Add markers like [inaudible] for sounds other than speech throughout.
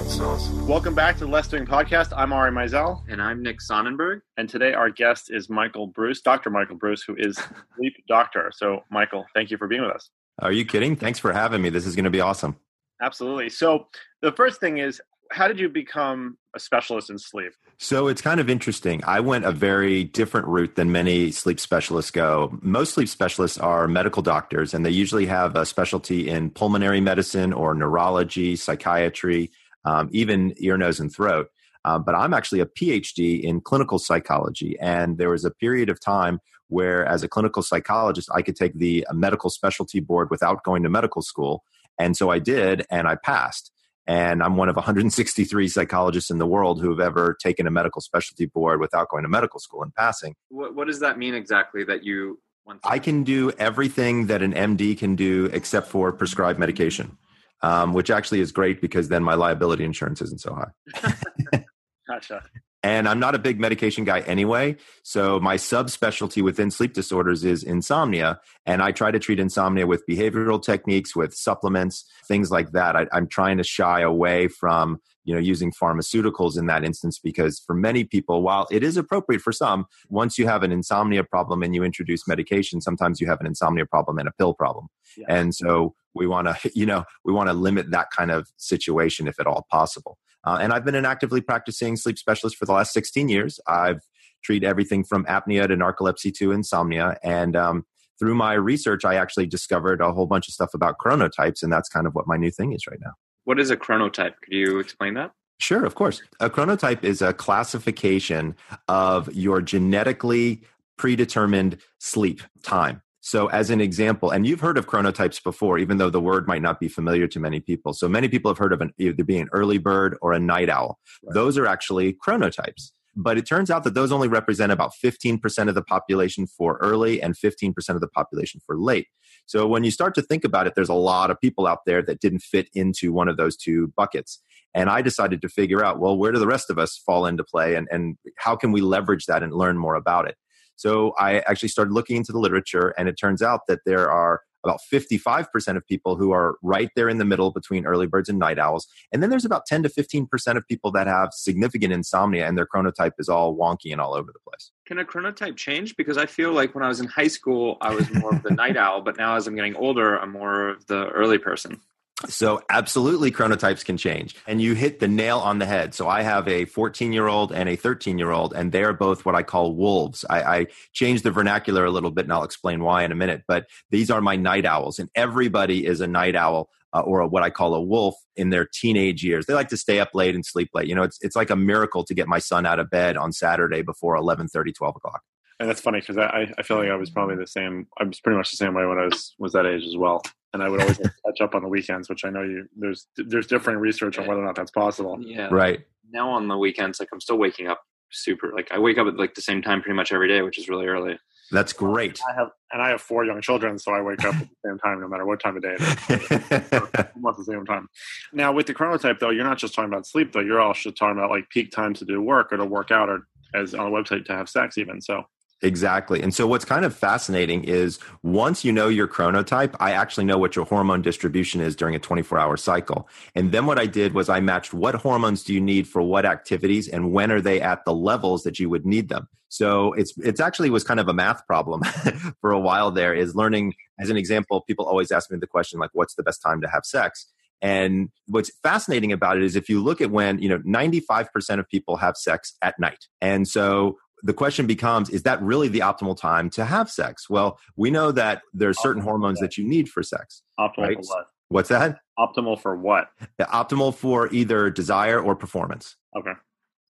Welcome back to the Less Doing Podcast. I'm Ari Meisel, And I'm Nick Sonnenberg. and today our guest is Michael Breus, Dr. Michael Breus, who is [laughs] sleep doctor. So, Michael, thank you for being with us. Are you kidding? Thanks for having me. This is going to be awesome. Absolutely. So, the first thing is, how did you become a specialist in sleep? So it's kind of interesting. I went a very different route than many sleep specialists go. Most sleep specialists are medical doctors, and they usually have a specialty in pulmonary medicine or neurology, psychiatry, um, even ear, nose, and throat. Uh, but I'm actually a PhD in clinical psychology. And there was a period of time where, as a clinical psychologist, I could take the uh, medical specialty board without going to medical school. And so I did, and I passed. And I'm one of 163 psychologists in the world who have ever taken a medical specialty board without going to medical school and passing. What, what does that mean exactly that you? I can do everything that an MD can do except for prescribe medication, um, which actually is great because then my liability insurance isn't so high. [laughs] Gotcha. And I'm not a big medication guy anyway. So my subspecialty within sleep disorders is insomnia. And I try to treat insomnia with behavioral techniques, with supplements, things like that. I, I'm trying to shy away from, you know, using pharmaceuticals in that instance because for many people, while it is appropriate for some, once you have an insomnia problem and you introduce medication, sometimes you have an insomnia problem and a pill problem. Yeah. And so we want to, [laughs] you know, we want to limit that kind of situation if at all possible. Uh, and I've been an actively practicing sleep specialist for the last 16 years. I've treated everything from apnea to narcolepsy to insomnia. And um, through my research, I actually discovered a whole bunch of stuff about chronotypes, and that's kind of what my new thing is right now. What is a chronotype? Could you explain that? Sure, of course. A chronotype is a classification of your genetically predetermined sleep time. So, as an example, and you've heard of chronotypes before, even though the word might not be familiar to many people. So, many people have heard of an, either being an early bird or a night owl. Right. Those are actually chronotypes. But it turns out that those only represent about 15% of the population for early and 15% of the population for late. So, when you start to think about it, there's a lot of people out there that didn't fit into one of those two buckets. And I decided to figure out, well, where do the rest of us fall into play and, and how can we leverage that and learn more about it? So I actually started looking into the literature, and it turns out that there are about 55% of people who are right there in the middle between early birds and night owls. And then there's about 10 to 15% of people that have significant insomnia and their chronotype is all wonky and all over the place. Can a chronotype change? Because I feel like when I was in high school, I was more of the night owl, but now as I'm getting older, I'm more of the early person. So, absolutely, chronotypes can change. And you hit the nail on the head. So, I have a 14 year old and a 13 year old, and they're both what I call wolves. I, I changed the vernacular a little bit, and I'll explain why in a minute. But these are my night owls, and everybody is a night owl. Uh, or a, what I call a wolf in their teenage years. They like to stay up late and sleep late. You know, it's it's like a miracle to get my son out of bed on Saturday before 11, 30, 12 o'clock. And that's funny because I, I feel like I was probably the same. I was pretty much the same way when I was was that age as well. And I would always catch up on the weekends, which I know you there's there's different research on whether or not that's possible. Yeah. Right. Now on the weekends, like I'm still waking up super, like I wake up at like the same time pretty much every day, which is really early. That's um, great. I have and I have four young children, so I wake up at the same time no matter what time of day it is. [laughs] almost the same time. Now with the chronotype though, you're not just talking about sleep though. You're also talking about like peak times to do work or to work out or as on a website to have sex even. So Exactly. And so what's kind of fascinating is once you know your chronotype, I actually know what your hormone distribution is during a 24 hour cycle. And then what I did was I matched what hormones do you need for what activities and when are they at the levels that you would need them. So it's it's actually was kind of a math problem [laughs] for a while there is learning as an example, people always ask me the question like what's the best time to have sex? And what's fascinating about it is if you look at when, you know, 95% of people have sex at night. And so the question becomes is that really the optimal time to have sex well we know that there's certain hormones that you need for sex optimal Right. for what? what's that Optimal for what? the optimal for either desire or performance Okay.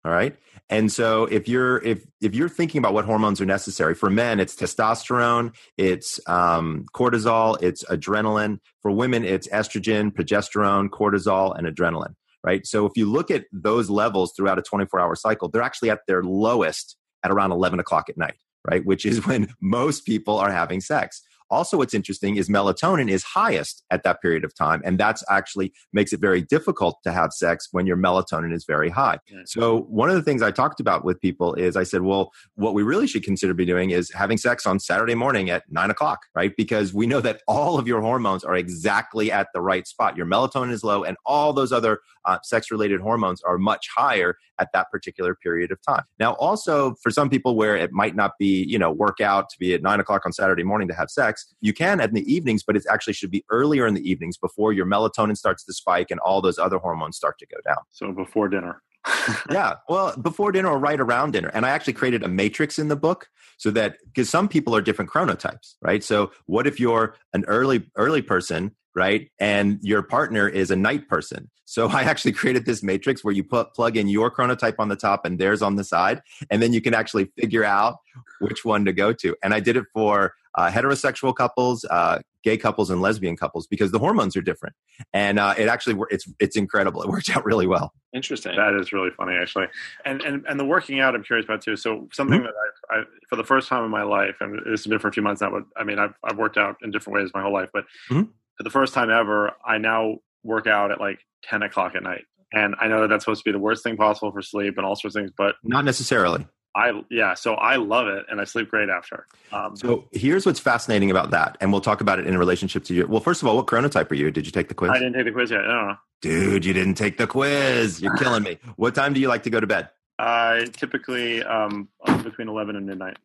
all right and so if you're if if you're thinking about what hormones are necessary for men it's testosterone it's um, cortisol it's adrenaline for women it's estrogen progesterone cortisol and adrenaline right so if you look at those levels throughout a 24 hour cycle they're actually at their lowest at around 11 o'clock at night right? Which is [laughs] when most people are having sex Also, what's interesting is melatonin is highest at that period of time. And that's actually makes it very difficult to have sex when your melatonin is very high. So, one of the things I talked about with people is I said, well, what we really should consider be doing is having sex on Saturday morning at nine o'clock, right? Because we know that [laughs] all of your hormones are exactly at the right spot. Your melatonin is low, and all those other uh, sex related hormones are much higher at that particular period of time. Now, also for some people where it might not be, you know, work out to be at nine o'clock on Saturday morning to have sex, you can in the evenings, but it actually should be earlier in the evenings before your melatonin starts to spike and all those other hormones start to go down. So before dinner. [laughs] yeah, well, before dinner or right around dinner. And I actually created a matrix in the book so that because some people are different chronotypes, right? So what if you're an early early person, right, and your partner is a night person? So [laughs] I actually created this matrix where you put plug in your chronotype on the top and theirs on the side, and then you can actually figure out which one to go to. And I did it for uh, heterosexual couples, uh, gay couples, and lesbian couples because the hormones are different, and uh, it actually it's it's incredible. It worked out really well. Interesting. That is really funny, actually. And and and the working out, I'm curious about too. So something mm-hmm. that I, I, for the first time in my life, and this has been for a few months now, but I mean, I've I've worked out in different ways my whole life, but mm-hmm. for the first time ever, I now work out at like 10 o'clock at night. And I know that that's supposed to be the worst thing possible for sleep and all sorts of things, but not necessarily. I yeah, so I love it and I sleep great after. Um, so here's what's fascinating about that, and we'll talk about it in relationship to you. Well, first of all, what chronotype are you? Did you take the quiz? I didn't take the quiz yet. No, dude, you didn't take the quiz. You're killing me. What time do you like to go to bed? I typically um, between eleven and midnight.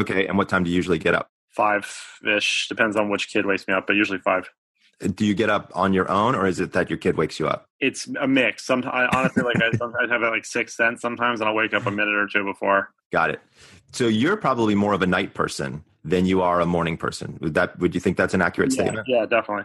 Okay, and what time do you usually get up? Five ish. Depends on which kid wakes me up, but usually five. Do you get up on your own or is it that your kid wakes you up? It's a mix. Sometimes honestly like i [laughs] sometimes have like six cents sometimes and i'll wake up a minute or two before. Got it. So you're probably more of a night person than you are a morning person. Would that would you think that's an accurate yeah, statement? yeah definitely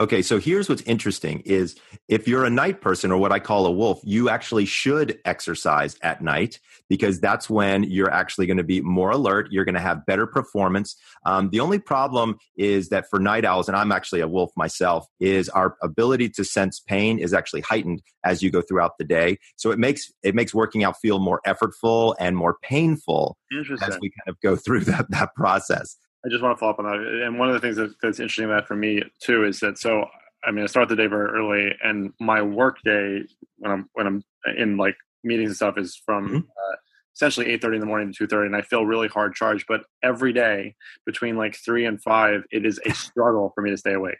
Okay, so here's what's interesting is if you're a night person or what I call a wolf, you actually should exercise at night because that's when you're actually going to be more alert. You're going to have better performance. Um, the only problem is that for night owls, and I'm actually a wolf myself, is our ability to sense pain is actually heightened as you go throughout the day. So it makes it makes working out feel more effortful and more painful as we kind of go through [laughs] that that process. I just want to follow up on that. And one of the things that, that's interesting about for me too is that so I mean I start the day very early, and my work day when I'm when I'm in like meetings and stuff is from mm-hmm. uh, essentially eight thirty in the morning to two thirty, and I feel really hard charged. But every day between like three and five, it is a struggle for me to stay awake.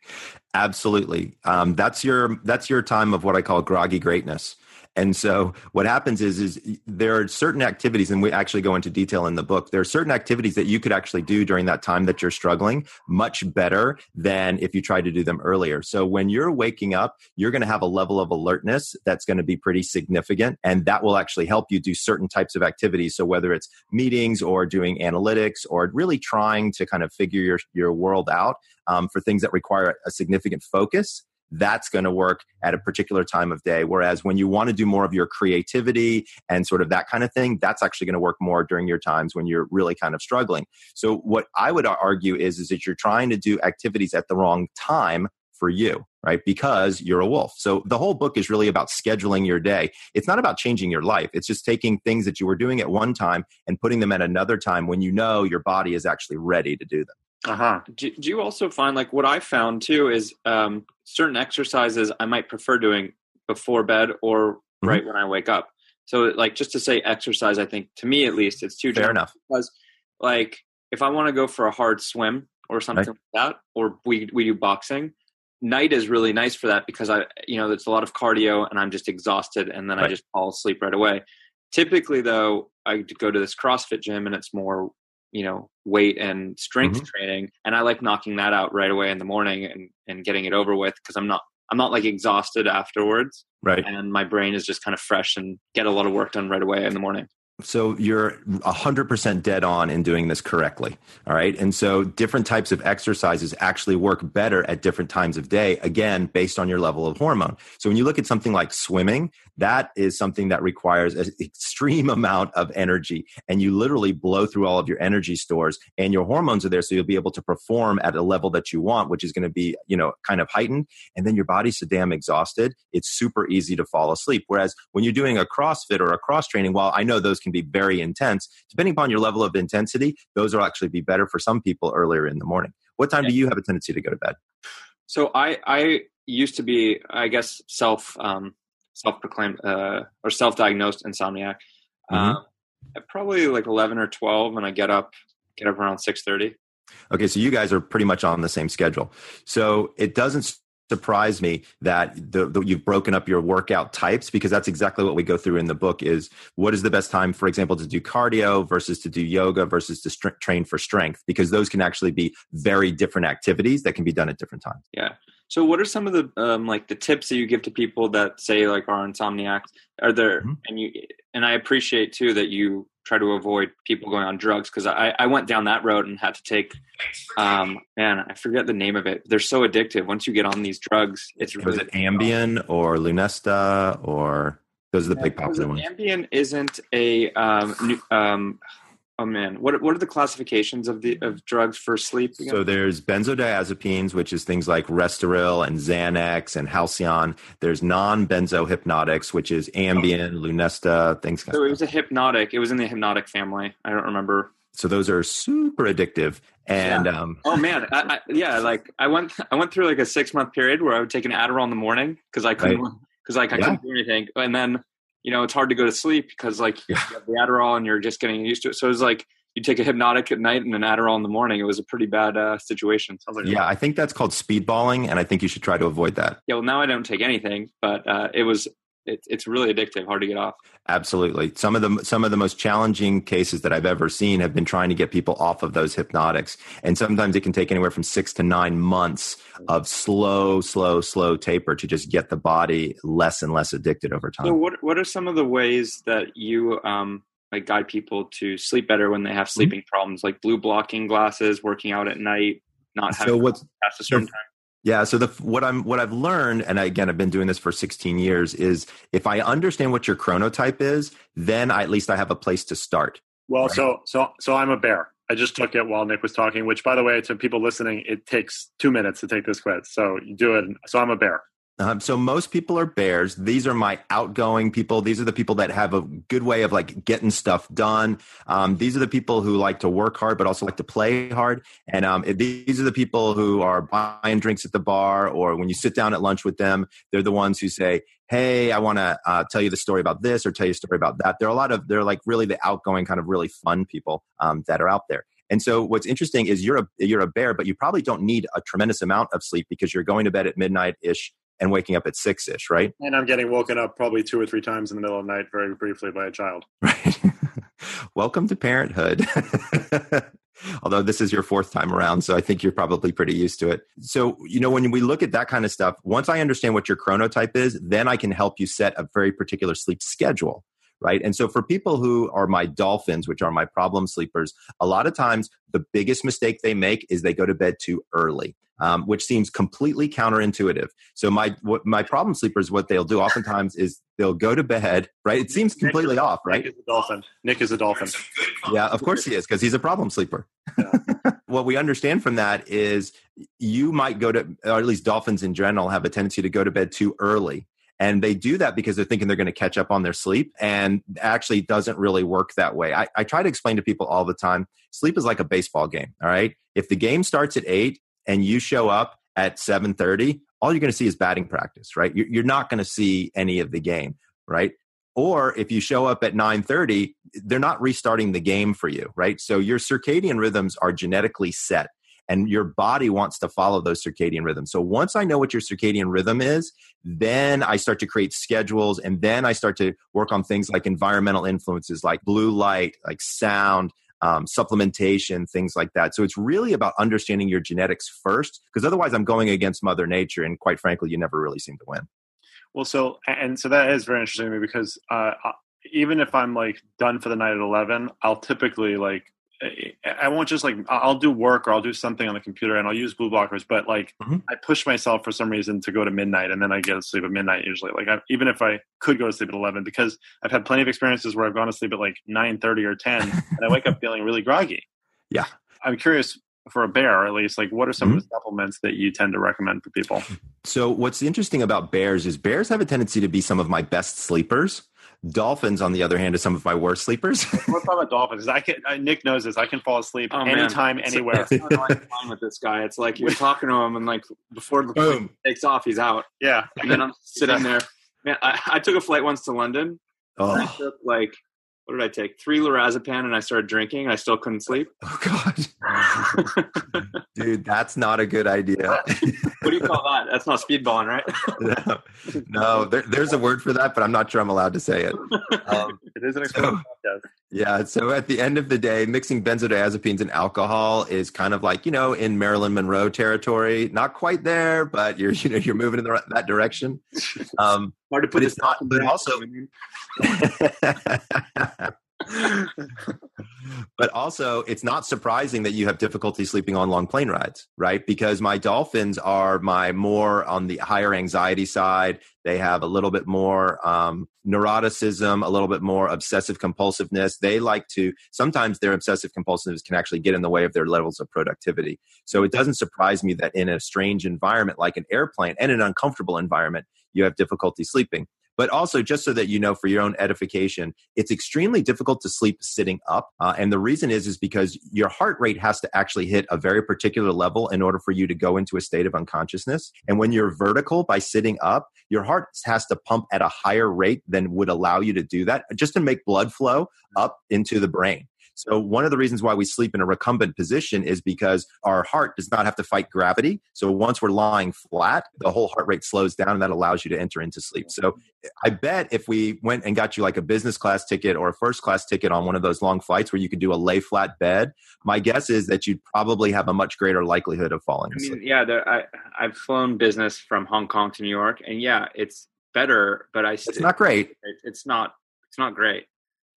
Absolutely, um, that's your that's your time of what I call groggy greatness. And so what happens is, is there are certain activities, and we actually go into detail in the book. There are certain activities that you could actually do during that time that you're struggling much better than if you try to do them earlier. So when you're waking up, you're going to have a level of alertness that's going to be pretty significant. And that will actually help you do certain types of activities. So whether it's meetings or doing analytics or really trying to kind of figure your, your world out um, for things that require a significant focus, that's going to work at a particular time of day. Whereas when you want to do more of your creativity and sort of that kind of thing, that's actually going to work more during your times when you're really kind of struggling. So what I would argue is, is that you're trying to do activities at the wrong time for you, right? Because you're a wolf. So the whole book is really about scheduling your day. It's not about changing your life. It's just taking things that you were doing at one time and putting them at another time when you know your body is actually ready to do them. Uh-huh. Do, do, you also find like what I found too is um, certain exercises I might prefer doing before bed or mm-hmm. right when I wake up. So like just to say exercise, I think to me at least it's too fair enough. Because like if I want to go for a hard swim or something right. like that, or we we do boxing, night is really nice for that because I you know there's a lot of cardio and I'm just exhausted and then right. I just fall asleep right away. Typically though, I go to this CrossFit gym and it's more you know weight and strength mm-hmm. training and i like knocking that out right away in the morning and and getting it over with because i'm not i'm not like exhausted afterwards right and my brain is just kind of fresh and get a lot of work done right away in the morning so you're 100% dead on in doing this correctly. All right. And so different types of exercises actually work better at different times of day, again, based on your level of hormone. So when you look at something like swimming, that is something that requires an extreme [laughs] amount of energy. And you literally blow through all of your energy stores and your hormones are there. So you'll be able to perform at a level that you want, which is going to be, you know, kind of heightened. And then your body's so damn exhausted, it's super easy to fall asleep. Whereas when you're doing a CrossFit or a cross training, while I know those can be very intense. Depending upon your level of intensity, those will actually be better for some people earlier in the morning. What time yeah. do you have a tendency to go to bed? So I I used to be, I guess, self um, self proclaimed uh, or self diagnosed insomniac. Mm-hmm. Um, probably like eleven or twelve, and I get up get up around six thirty. Okay, so you guys are pretty much on the same schedule. So it doesn't surprise me that the, the, you've broken up your workout types because that's exactly what we go through in the book is what is the best time for example to do cardio versus to do yoga versus to st- train for strength? Because those can actually be very different activities that can be done at different times. Yeah so what are some of the um, like the tips that you give to people that say like are insomniacs? Are there mm-hmm. and you and i appreciate too that you try to avoid people going on drugs because I, I went down that road and had to take um man i forget the name of it. They're so addictive. Once you get on these drugs it's really was it ambien or lunesta or those are the yeah, big popular ones? Ambien isn't a um, new, um Oh man, what what are the classifications of the of drugs for sleep? Again? So there's benzodiazepines, which is things like Restoril and Xanax and Halcion. There's non-benzo hypnotics, which is Ambien, Lunesta, things. So it was a hypnotic. It was in the hypnotic family. I don't remember. So those are super addictive. And yeah. um, oh man, I, I, yeah, like I went I went through like a six month period where I would take an Adderall in the morning because I couldn't because right. like I yeah. couldn't do anything, and then you know, it's hard to go to sleep because like yeah. you have the Adderall and you're just getting used to it. So it's like you take a hypnotic at night and an Adderall in the morning. It was a pretty bad uh, situation. Like yeah, I think that's called speedballing, and I think you should try to avoid that. Yeah, well, now I don't take anything, but uh, it was it, it's really addictive, hard to get off. Absolutely. Some of the some of the most challenging cases that I've ever seen have been trying to get people off of those hypnotics, and sometimes it can take anywhere from six to nine months of slow, slow, slow taper to just get the body less and less addicted over time. So, what what are some of the ways that you um, like guide people to sleep better when they have mm-hmm. sleeping mm-hmm. problems, like blue blocking glasses, working out at night, not having so what's, past a certain time? Yeah. So the what I'm what I've learned, and again I've been doing this for 16 years, is if I understand what your chronotype is, then I, at least I have a place to start. Well, right? so so so I'm a bear. I just took it while Nick was talking. Which, by the way, to people listening, it takes two minutes to take this quiz. So you do it. So I'm a bear. Um, so most people are bears. These are my outgoing people. These are the people that have a good way of like getting stuff done. Um, these are the people who like to work hard, but also like to play hard. And um, these are the people who are buying drinks at the bar, or when you sit down at lunch with them, they're the ones who say, "Hey, I want to uh, tell you the story about this, or tell you a story about that." There are a lot of they're like really the outgoing, kind of really fun people um, that are out there. And so what's interesting is you're a you're a bear, but you probably don't need a tremendous amount of sleep because you're going to bed at midnight ish and waking up at six ish, right? And I'm getting woken up probably two or three times in the middle of the night very briefly by a child. [laughs] Right. [laughs] Welcome to parenthood. [laughs] Although this is your fourth time around, so I think you're probably pretty used to it. So, you know, when we look at that kind of stuff, once I understand what your chronotype is, then I can help you set a very particular sleep schedule right? And so for people who are my dolphins, which are my problem sleepers, a lot of times the biggest mistake they make is they go to bed too early. Um, which seems completely counterintuitive. So my what, my problem sleepers, what they'll do oftentimes is they'll go to bed. Right? It seems completely off. Right? Nick is a dolphin. Nick is a dolphin. Yeah, of course he is because he's a problem sleeper. Yeah. [laughs] what we understand from that is you might go to, or at least dolphins in general, have a tendency to go to bed too early. And they do that because they're thinking they're going to catch up on their sleep and actually doesn't really work that way. I, I try to explain to people all the time sleep is like a baseball game. All right. If the game starts at eight and you show up at 7.30 all you're going to see is batting practice right? You're not going to see any of the game right? Or if you show up at 9.30 they're not restarting the game for you right? So your circadian rhythms are genetically set and your body wants to follow those circadian rhythms. So once I know what your circadian rhythm is, then I start to create schedules and then I start to work on things like environmental influences like blue light, like sound, um, supplementation, things like that. So it's really about understanding your genetics first, because otherwise I'm going against Mother Nature, and quite frankly, you never really seem to win. Well, so and so that is very interesting to me because uh, even if I'm like done for the night at eleven, I'll typically like I won't just like I'll do work or I'll do something on the computer and I'll use blue blockers, but like mm-hmm. I push myself for some reason to go to midnight and then I get to sleep at midnight usually. Like I, even if I could go to sleep at eleven, because I've had plenty of experiences where I've gone to sleep at like nine thirty or ten [laughs] and I wake up feeling really groggy. Yeah, I'm curious for a bear at least like what are some mm-hmm. of the supplements that you tend to recommend for people so what's interesting about bears is bears have a tendency to be some of my best sleepers Dolphins, on the other hand, are some of my worst sleepers. [laughs] Let's talk about dolphins. I can. Uh, Nick knows this. I can fall asleep Oh, man. anytime, anywhere. [laughs] That's not I'm fine with this guy. It's like you're talking to him, and like before the Boom. plane takes off, he's out, yeah. and then I'm sitting there. Man, I, I took a flight once to London. I Oh, took like what did I take? Three lorazepam, and I started drinking. I still couldn't sleep. [laughs] oh God, [laughs] dude, that's not a good idea. what do you call that? That's not speedballing, right? no, [laughs] no there, there's a word for that, but I'm not sure I'm allowed to say it. Um, It is an expensive podcast. Yeah. So at the end of the day, mixing benzodiazepines and alcohol is kind of like you know in Marilyn Monroe territory. Not quite there, but you're [laughs] you know you're moving in the, that direction. [laughs] Um, Hard to But put it's not- but also- [laughs] but also, it's not surprising that you have difficulty sleeping on long plane rides, right? Because my dolphins are my more on the higher anxiety side. They have a little bit more um, neuroticism, a little bit more obsessive compulsiveness. They like to, sometimes their obsessive compulsiveness can actually get in the way of their levels of productivity. So it doesn't surprise me that in a strange environment like an airplane and an uncomfortable environment, you have difficulty sleeping. But also, just so that you know, for your own edification, it's extremely difficult to sleep sitting up. Uh, and the reason is, is because your heart rate has to actually hit a very particular level in order for you to go into a state of unconsciousness. And when you're vertical by sitting up, your heart has to pump at a higher rate than would allow you to do that, just to make blood flow up into the brain. So one of the reasons why we sleep in a recumbent position is because our heart does not have to fight gravity. So once we're lying flat, the whole heart rate slows down and that allows you to enter into sleep. So I bet if we went and got you like a business class ticket or a first class ticket on one of those long flights where you could do a lay flat bed, my guess is that you'd probably have a much greater likelihood of falling I asleep. mean, yeah, there, I I've flown business from Hong Kong to New York, and yeah, it's better, but I It's not great. it- it's not it's not great.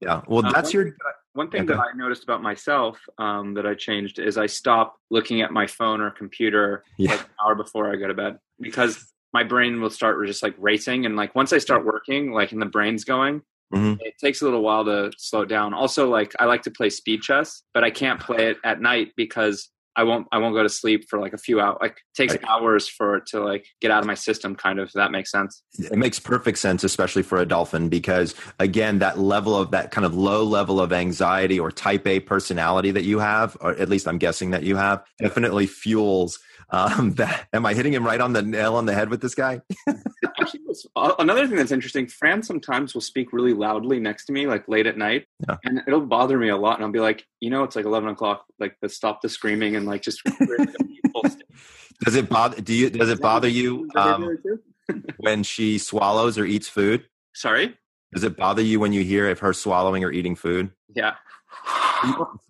Yeah. Well, Uh, that's your. Thing that I- one thing Yeah, that I noticed about myself um, that I changed is I stop looking at my phone or computer Yeah. like an hour before I go to bed because my brain will start just like racing and like once I start working, like and the brain's going, Mhm. it takes a little while to slow down. Also, like I like to play speed chess, but I can't play it at night because I won't I won't go to sleep for like a few hours. Like it takes hours for it to like get out of my system. Kind of. If that makes sense. It makes perfect sense, especially for a dolphin, because again, that level of that kind of low level of anxiety or type A personality that you have, or at least I'm guessing that you have, definitely fuels um, [laughs] that. Am I hitting him right on the nail on the head with this guy? [laughs] Actually, uh, another thing that's interesting. Fran sometimes will speak really loudly next to me, like late at night, Yeah. and it'll bother me a lot. And I'll be like, you know, it's like eleven o'clock. Like, let's stop the screaming and like just. [laughs] Does it bother? Do you? Does it bother you um, when she swallows or eats food? Sorry. Does it bother you when you hear of her swallowing or eating food? Yeah.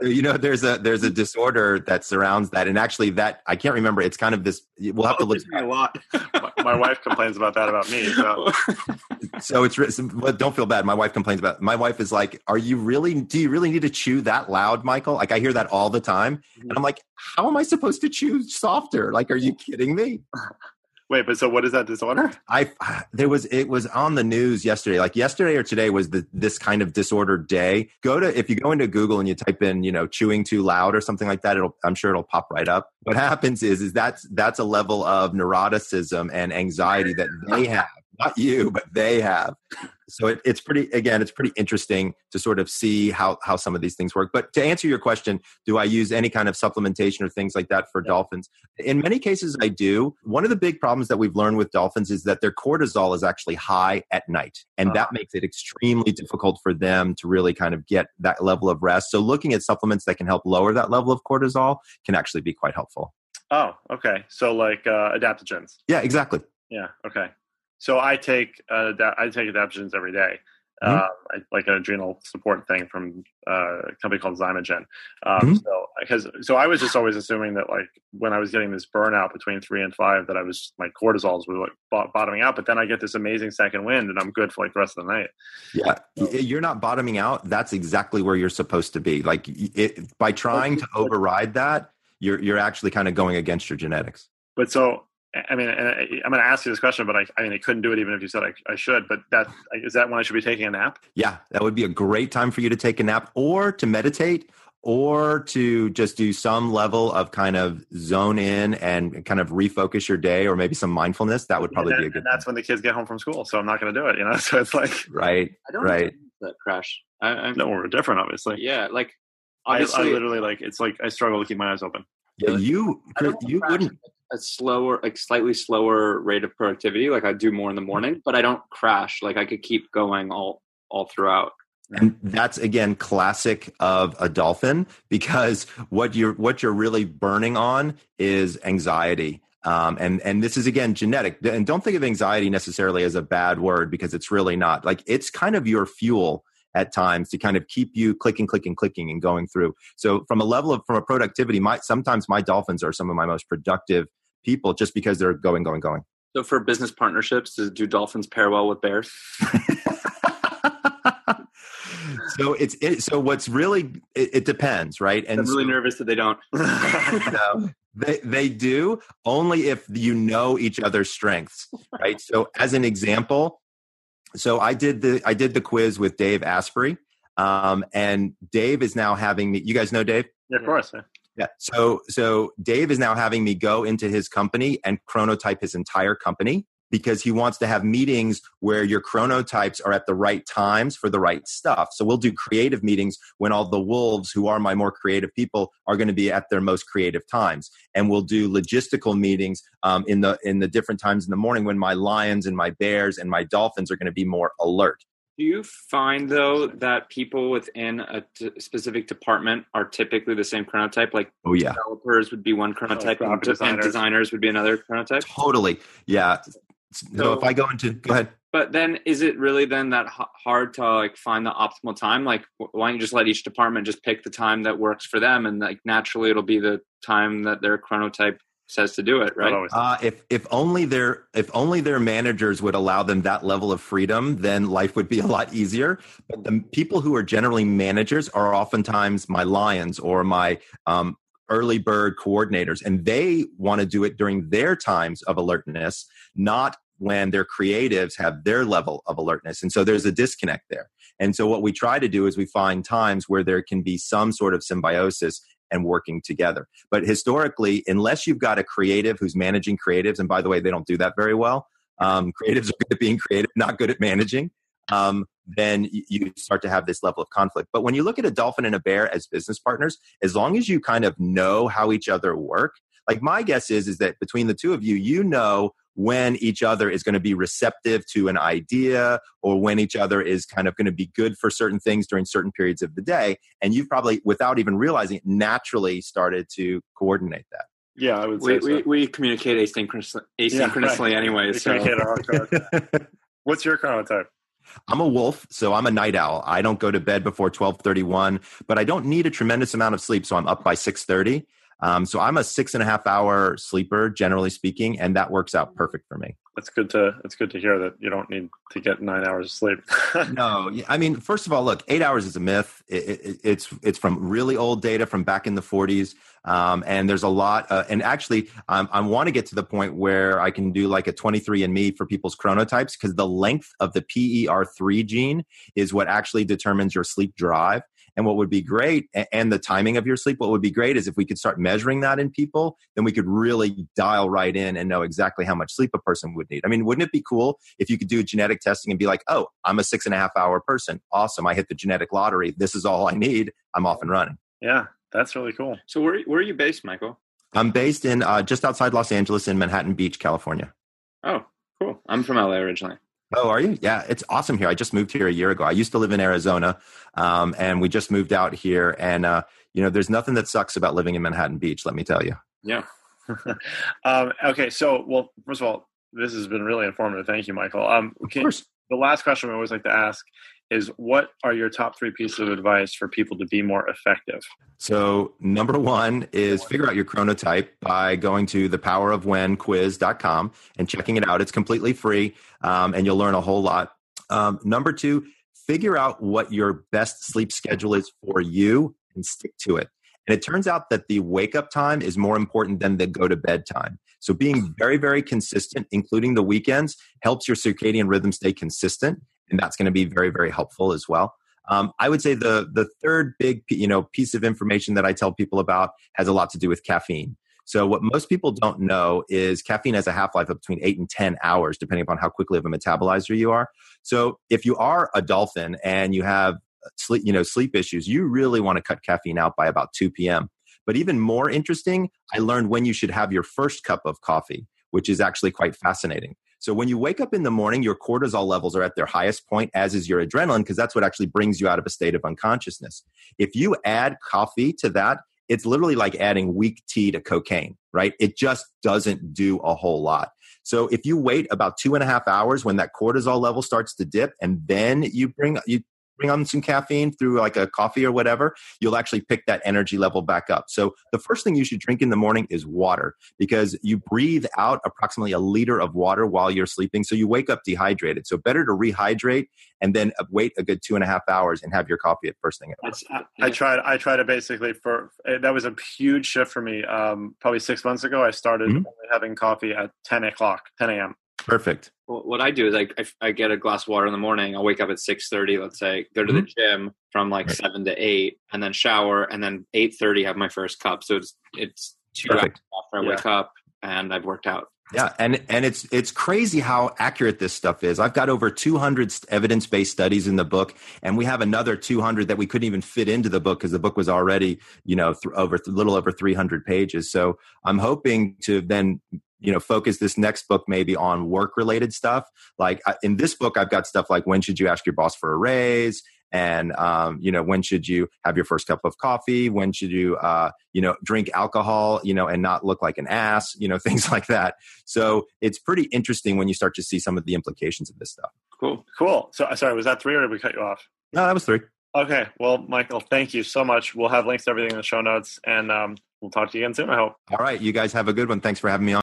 You know, there's a there's a disorder that surrounds that, and actually, that I can't remember. It's kind of this. We'll have to look. A lot. [laughs] my, my wife complains about that about me. So [laughs] So it's but don't feel bad. My wife complains about. My wife is like, "Are you really? Do you really need to chew that loud, Michael?" Like I hear that all the time, and mm-hmm. I'm like, "How am I supposed to chew softer? Like, are you kidding me?" Wait, but so what is that disorder? I there was it was on the news yesterday. Like yesterday or today was the this kind of disordered day. Go to if you go into Google and you type in you know chewing too loud or something like that. It'll I'm sure it'll pop right up. What happens is is that's that's a level of neuroticism and anxiety that they [laughs] have, not you, but they have. So it, it's pretty again, it's pretty interesting to sort of see how how some of these things work. But to answer your question, do I use any kind of supplementation or things like that for dolphins? In many cases, I do. One of the big problems that we've learned with dolphins is that their cortisol is actually high at night. And that makes it extremely difficult for them to really kind of get that level of rest. So, looking at supplements that can help lower that level of cortisol can actually be quite helpful. Oh, okay. So like uh, adaptogens. Yeah, exactly. Yeah. Okay. So I take uh, I take adaptogens every day. Mhm. Uh, I, like an adrenal support thing from uh, a company called Xymogen. Um, Mhm. So because so I was just always assuming that like when I was getting this burnout between three and five that I was my cortisols were like bottoming out, but then I get this amazing second wind and I'm good for like the rest of the night. Yeah, Y- you're not bottoming out. That's exactly where you're supposed to be. Like it, by trying to override that, you're you're actually kind of going against your genetics. But so I mean, I- I'm going to ask you this question, but I, I mean, I couldn't do it even if you said I, I should. But that is that when I should be taking a nap? Yeah, that would be a great time for you to take a nap or to meditate or to just do some level of kind of zone in and kind of refocus your day or maybe some mindfulness that would probably and, be a good and that's when the kids get home from school so i'm not going to do it you know [laughs] so it's like right I don't right that crash. I, I, no we're different obviously yeah, like I, I literally like it's like i struggle to keep my eyes open yeah, you I you crash wouldn't a slower, like slightly slower rate of productivity. Like I do more in the morning, but I don't crash. Like I could keep going all all throughout. and that's again classic of a dolphin because what you're what you're really burning on is anxiety um, and and this is again genetic and don't think of anxiety necessarily as a bad word because it's really not like it's kind of your fuel at times to kind of keep you clicking clicking clicking and going through so from a level of from a productivity my sometimes my dolphins are some of my most productive people just because they're going going going So for business partnerships, do do dolphins pair well with bears? [laughs] so it's it, so what's really it, it depends right and I'm really so- nervous that they don't. [laughs] no, they they do only if you know each other's strengths, right? So, as an example, so I did the I did the quiz with Dave Asprey, um, and Dave is now having me. You guys know Dave? yeah, of course yeah. Yeah. So so Dave is now having me go into his company and chronotype his entire company because he wants to have meetings where your chronotypes are at the right times for the right stuff. So we'll do creative meetings when all the wolves who are my more creative people are going to be at their most creative times, and we'll do logistical meetings um, in the in the different times in the morning when my lions and my bears and my dolphins are going to be more alert. Do you find though that people within a t- specific department are typically the same chronotype? Like Oh yeah. developers would be one chronotype, and, graphic de- and designers. designers would be another chronotype. Totally. Yeah. So, So- if I go into go ahead. But then, is it really then that hard to like find the optimal time? Like, why don't you just let each department just pick the time that works for them, and like naturally, it'll be the time that their chronotype says to do it, right? always. Uh, if if only their if only their managers would allow them that level of freedom, then life would be a lot easier. But the people who are generally managers are oftentimes my lions or my um, early bird coordinators, and they want to do it during their times of alertness, not when their creatives have their level of alertness. And so there's a disconnect there. And so what we try to do is we find times where there can be some sort of symbiosis and working together. But historically, unless you've got a creative who's managing creatives, and by the way, they don't do that very well. Um, creatives are good at being creative, not good at managing. Um, then you start to have this level of conflict. But when you look at a dolphin and a bear as business partners, as long as you kind of know how each other work, like my guess is, is that between the two of you, you know when each other is going to be receptive to an idea or when each other is kind of going to be good for certain things during certain periods of the day. And you've probably, without even realizing it, naturally started to coordinate that. yeah, I would say We, so. we, we communicate asynchronously, Yeah, asynchronously right. anyway. We So communicate our. [laughs] What's your chronotype? I'm a wolf, so I'm a night owl. I don't go to bed before 12:31, but I don't need a tremendous amount of sleep, so I'm up by 6:30. Um, so I'm a six and a half hour sleeper, generally speaking, and that works out perfect for me. It's good to it's good to hear that you don't need to get nine hours of sleep. [laughs] No, I mean, first of all, look, eight hours is a myth. It, it, it's it's from really old data from back in the 40s, um, and there's a lot. Uh, and actually, um, I want to get to the point where I can do like a 23andMe for people's chronotypes because the length of the PER3 gene is what actually determines your sleep drive. And what would be great, and the timing of your sleep, what would be great is if we could start measuring that in people, then we could really dial right in and know exactly how much sleep a person would need. I mean, wouldn't it be cool if you could do genetic testing and be like, oh, I'm a six and a half hour person. Awesome. I hit the genetic lottery. This is all I need. I'm off and running. yeah, that's really cool. so where where are you based, Michael? I'm based in uh, just outside Los Angeles in Manhattan Beach, California. Oh, cool. I'm from LA originally. Oh, are you? Yeah, it's awesome here. I just moved here a year ago. I used to live in Arizona, um, and we just moved out here. And uh, you know, there's nothing that sucks about living in Manhattan Beach. Let me tell you. Yeah. [laughs] um, okay, so well, first of all, this has been really informative. Thank you, Michael. Um, can, the last question we always like to ask is, what are your top three pieces of advice for people to be more effective? So, number one is figure out your chronotype by going to thepowerofwhenquiz.com and checking it out. It's completely free, um, and you'll learn a whole lot. Um, number two, figure out what your best sleep schedule is for you and stick to it. And it turns out that the wake up time is more important than the go to bed time. So, being very, very consistent, including the weekends, helps your circadian rhythm stay consistent. And that's going to be very, very helpful as well. Um, I would say the the third big you know piece of information that I tell people about has a lot to do with caffeine. So what most people don't know is caffeine has a half life of between eight and ten hours, depending upon how quickly of a metabolizer you are. So if you are a dolphin and you have sleep you know sleep issues, you really want to cut caffeine out by about two p.m. But even more interesting, I learned when you should have your first cup of coffee, which is actually quite fascinating. So when you wake up in the morning, your cortisol levels are at their highest point, as is your adrenaline, because that's what actually brings you out of a state of unconsciousness. If you add coffee to that, it's literally like adding weak tea to cocaine, right? It just doesn't do a whole lot. So if you wait about two and a half hours when that cortisol level starts to dip and then you bring, you bring on some caffeine through like a coffee or whatever, you'll actually pick that energy level back up. So the first thing you should drink in the morning is water because you breathe out approximately a liter of water while you're sleeping. So you wake up dehydrated. So better to rehydrate and then wait a good two and a half hours and have your coffee at first thing. At I, I tried. I tried to basically for that was a huge shift for me. Um, probably six months ago, I started mm-hmm. having coffee at ten o'clock, ten a.m. Perfect. What I do is I, I, I get a glass of water in the morning. I'll wake up at six thirty. Let's say go to mm-hmm. the gym from like right. seven to eight, and then shower, and then eight thirty have my first cup. So it's it's two Perfect. hours after I yeah. wake up, and I've worked out. Yeah, and and it's it's crazy how accurate this stuff is. I've got over 200 evidence based studies in the book, and we have another 200 that we couldn't even fit into the book because the book was already you know th- over a little over 300 pages. So I'm hoping to then you know focus this next book maybe on work related stuff. Like in this book i've got stuff like when should you ask your boss for a raise? And um, you know when should you have your first cup of coffee? When should you uh, you know drink alcohol you know and not look like an ass? You know [laughs] things like that. So it's pretty interesting when you start to see some of the implications of this stuff. Cool. Cool. So sorry was that three or did we cut you off? No that was three. Okay. Well michael thank you so much. We'll have links to everything in the show notes and um, we'll talk to you again soon i hope. All right. You guys have a good one. Thanks for having me on